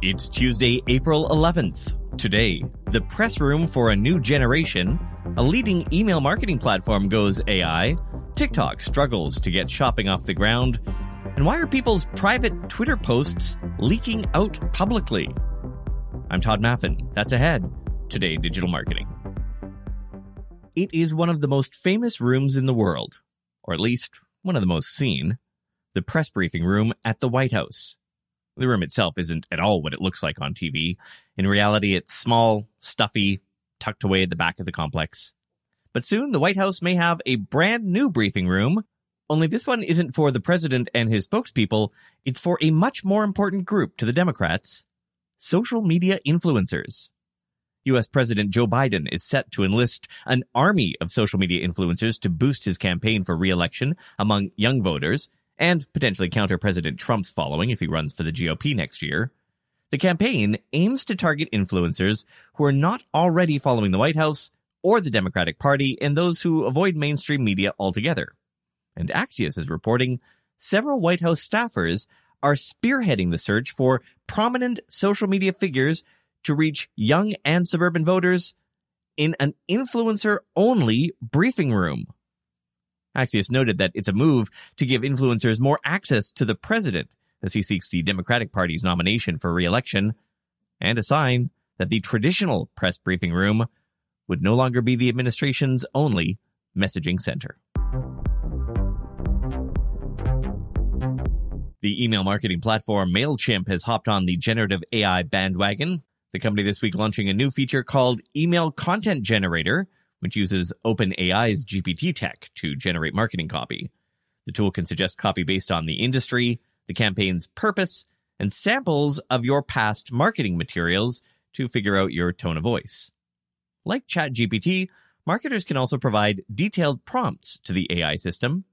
It's Tuesday, April 11th. Today, the press room for a new generation, a leading email marketing platform goes AI, TikTok struggles to get shopping off the ground, and why are people's private Twitter posts leaking out publicly? I'm Tod Maffin. That's ahead. Today, digital marketing. It is one of the most famous rooms in the world, or at least one of the most seen, the press briefing room at the White House. The room itself isn't at all what it looks like on TV. In reality, it's small, stuffy, tucked away at the back of the complex. But soon, the White House may have a brand new briefing room, only this one isn't for the president and his spokespeople, it's for a much more important group to the Democrats social media influencers. US President Joe Biden is set to enlist an army of social media influencers to boost his campaign for re-election among young voters and potentially counter President Trump's following if he runs for the GOP next year. The campaign aims to target influencers who are not already following the White House or the Democratic Party and those who avoid mainstream media altogether. And Axios is reporting several White House staffers are spearheading the search for prominent social media figures to reach young and suburban voters in an influencer only briefing room. Axios noted that it's a move to give influencers more access to the president as he seeks the Democratic Party's nomination for re-election, and a sign that the traditional press briefing room would no longer be the administration's only messaging center. The email marketing platform MailChimp has hopped on the generative AI bandwagon. The company this week launching a new feature called Email Content Generator, which uses OpenAI's GPT tech to generate marketing copy. The tool can suggest copy based on the industry, the campaign's purpose, and samples of your past marketing materials to figure out your tone of voice. Like ChatGPT, marketers can also provide detailed prompts to the AI system.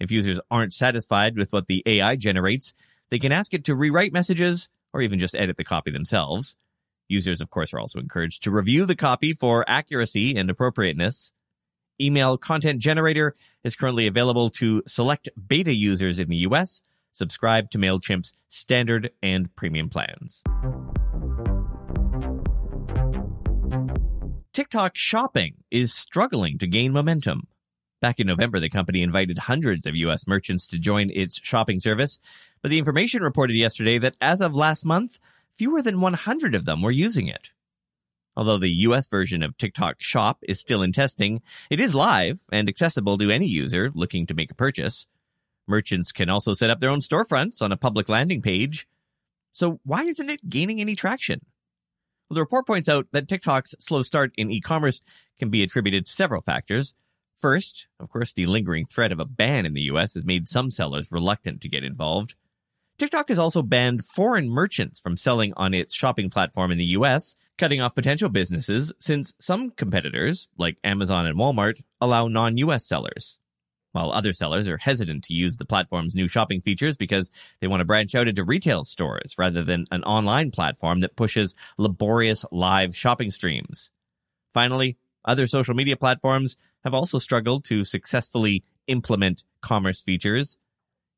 If users aren't satisfied with what the AI generates, they can ask it to rewrite messages or even just edit the copy themselves. Users, of course, are also encouraged to review the copy for accuracy and appropriateness. Email Content Generator is currently available to select beta users in the US. Subscribe to MailChimp's standard and premium plans. TikTok shopping is struggling to gain momentum. Back in November, the company invited hundreds of US merchants to join its shopping service, but the information reported yesterday that as of last month, fewer than 100 of them were using it. Although the US version of TikTok Shop is still in testing, it is live and accessible to any user looking to make a purchase. Merchants can also set up their own storefronts on a public landing page. So why isn't it gaining any traction? Well, the report points out that TikTok's slow start in e-commerce can be attributed to several factors. First, of course, the lingering threat of a ban in the US has made some sellers reluctant to get involved. TikTok has also banned foreign merchants from selling on its shopping platform in the US, cutting off potential businesses since some competitors, like Amazon and Walmart, allow non US sellers. While other sellers are hesitant to use the platform's new shopping features because they want to branch out into retail stores rather than an online platform that pushes laborious live shopping streams. Finally, other social media platforms have also struggled to successfully implement commerce features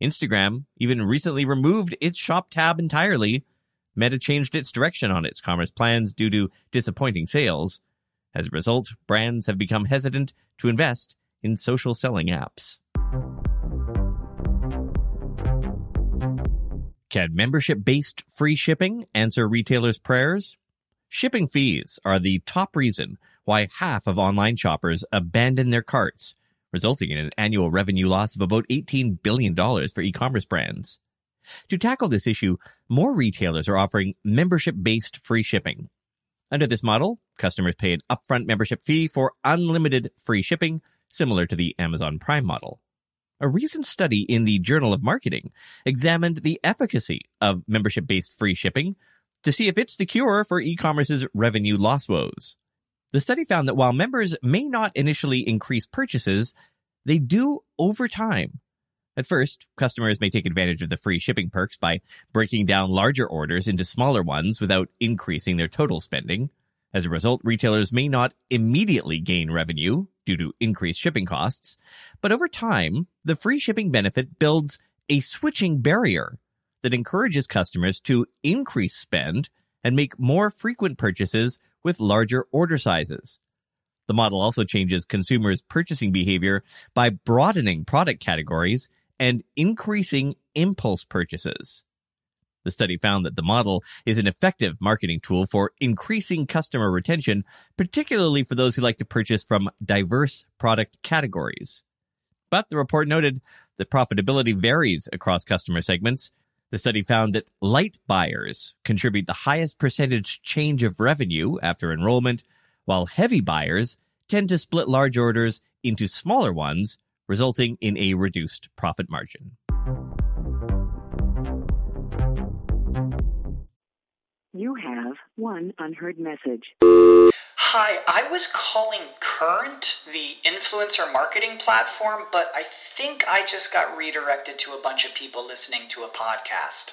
Instagram even recently removed its shop tab entirely. Meta changed its direction on its commerce plans due to disappointing sales. As a result, brands have become hesitant to invest in social selling apps. Can membership based free shipping answer retailers' prayers? Shipping fees are the top reason why half of online shoppers abandon their carts resulting in an annual revenue loss of about $18 billion for e-commerce brands. To tackle this issue, more retailers are offering membership-based free shipping. Under this model, customers pay an upfront membership fee for unlimited free shipping, similar to the Amazon Prime model. A recent study in the Journal of Marketing examined the efficacy of membership-based free shipping to see if it's the cure for e-commerce's revenue loss woes. The study found that while members may not initially increase purchases, they do over time. At first, customers may take advantage of the free shipping perks by breaking down larger orders into smaller ones without increasing their total spending. As a result, retailers may not immediately gain revenue due to increased shipping costs, but over time, the free shipping benefit builds a switching barrier that encourages customers to increase spend and make more frequent purchases with larger order sizes. The model also changes consumers' purchasing behavior by broadening product categories and increasing impulse purchases. The study found that the model is an effective marketing tool for increasing customer retention, particularly for those who like to purchase from diverse product categories. But the report noted that profitability varies across customer segments. The study found that light buyers contribute the highest percentage change of revenue after enrollment, while heavy buyers tend to split large orders into smaller ones, resulting in a reduced profit margin. You have one unheard message. Hi, I was calling Current, the influencer marketing platform, but I think I just got redirected to a bunch of people listening to a podcast.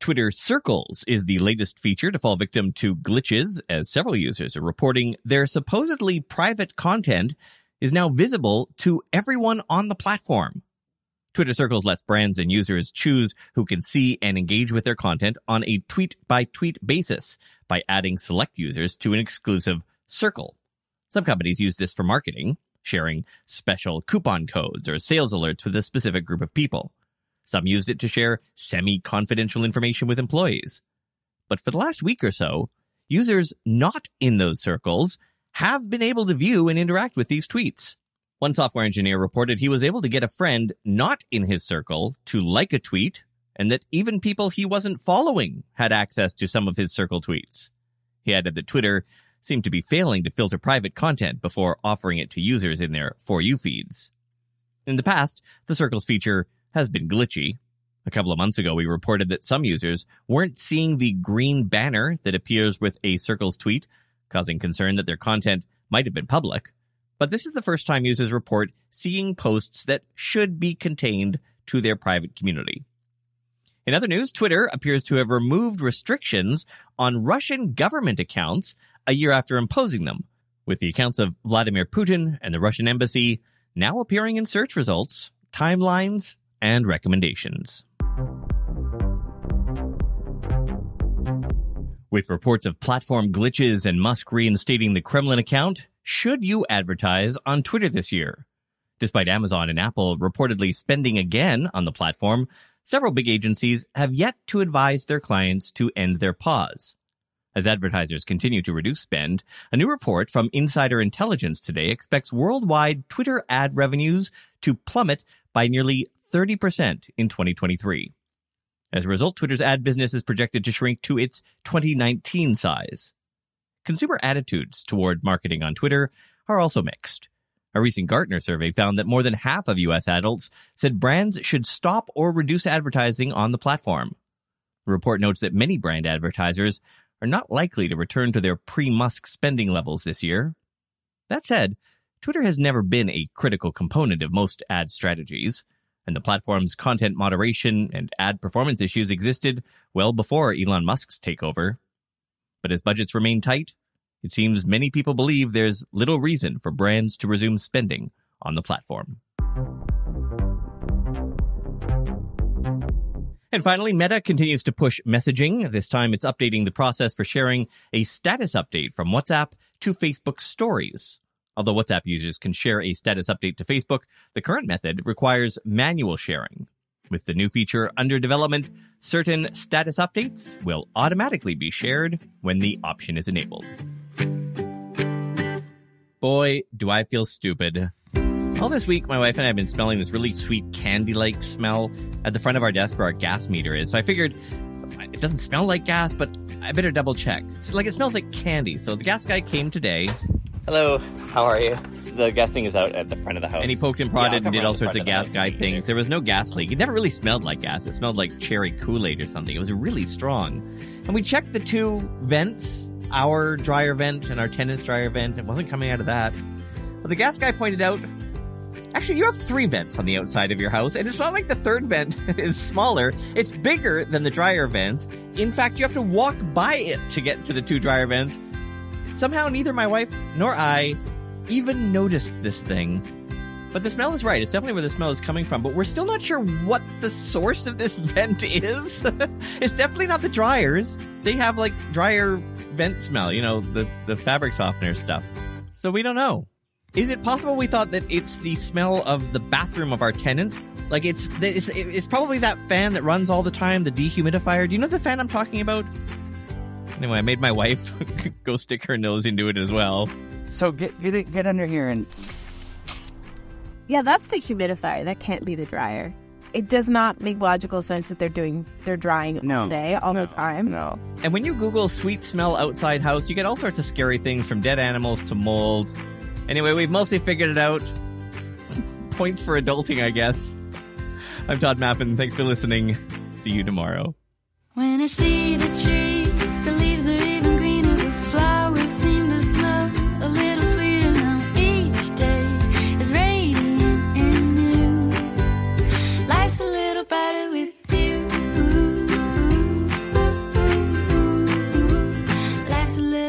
Twitter Circles is the latest feature to fall victim to glitches, as several users are reporting their supposedly private content is now visible to everyone on the platform. Twitter Circles lets brands and users choose who can see and engage with their content on a tweet by tweet basis by adding select users to an exclusive circle. Some companies use this for marketing, sharing special coupon codes or sales alerts with a specific group of people. Some used it to share semi confidential information with employees. But for the last week or so, users not in those circles have been able to view and interact with these tweets. One software engineer reported he was able to get a friend not in his circle to like a tweet, and that even people he wasn't following had access to some of his circle tweets. He added that Twitter seemed to be failing to filter private content before offering it to users in their For You feeds. In the past, the circles feature has been glitchy. A couple of months ago, we reported that some users weren't seeing the green banner that appears with a Circles tweet, causing concern that their content might have been public. But this is the first time users report seeing posts that should be contained to their private community. In other news, Twitter appears to have removed restrictions on Russian government accounts a year after imposing them, with the accounts of Vladimir Putin and the Russian embassy now appearing in search results, timelines, and recommendations. With reports of platform glitches and Musk reinstating the Kremlin account, should you advertise on Twitter this year? Despite Amazon and Apple reportedly spending again on the platform, several big agencies have yet to advise their clients to end their pause. As advertisers continue to reduce spend, a new report from Insider Intelligence today expects worldwide Twitter ad revenues to plummet by nearly 30% in 2023. As a result, Twitter's ad business is projected to shrink to its 2019 size. Consumer attitudes toward marketing on Twitter are also mixed. A recent Gartner survey found that more than half of U.S. adults said brands should stop or reduce advertising on the platform. The report notes that many brand advertisers are not likely to return to their pre Musk spending levels this year. That said, Twitter has never been a critical component of most ad strategies. And the platform's content moderation and ad performance issues existed well before Elon Musk's takeover. But as budgets remain tight, it seems many people believe there's little reason for brands to resume spending on the platform. And finally, Meta continues to push messaging. This time it's updating the process for sharing a status update from WhatsApp to Facebook stories. Although WhatsApp users can share a status update to Facebook, the current method requires manual sharing. With the new feature under development, certain status updates will automatically be shared when the option is enabled. Boy, do I feel stupid. All this week, my wife and I have been smelling this really sweet candy like smell at the front of our desk where our gas meter is. So I figured it doesn't smell like gas, but I better double check. It's like it smells like candy. So the gas guy came today. Hello, how are you? The gas thing is out at the front of the house. And he poked and prodded yeah, and did all sorts of gas guy things. There was no gas leak. It never really smelled like gas. It smelled like cherry Kool Aid or something. It was really strong. And we checked the two vents, our dryer vent and our tenant's dryer vent. It wasn't coming out of that. But the gas guy pointed out Actually, you have three vents on the outside of your house, and it's not like the third vent is smaller. It's bigger than the dryer vents. In fact, you have to walk by it to get to the two dryer vents. Somehow, neither my wife nor I even noticed this thing. But the smell is right. It's definitely where the smell is coming from, but we're still not sure what the source of this vent is. it's definitely not the dryers. They have like dryer vent smell, you know, the, the fabric softener stuff. So we don't know. Is it possible we thought that it's the smell of the bathroom of our tenants? Like it's it's it's probably that fan that runs all the time, the dehumidifier. Do you know the fan I'm talking about? Anyway, I made my wife go stick her nose into it as well. So get get get under here and Yeah, that's the humidifier. That can't be the dryer. It does not make logical sense that they're doing they're drying no, all day all no, the time. No. And when you Google sweet smell outside house, you get all sorts of scary things from dead animals to mold Anyway, we've mostly figured it out. Points for adulting, I guess. I'm Tod Maffin. Thanks for listening. See you tomorrow. When I see the trees,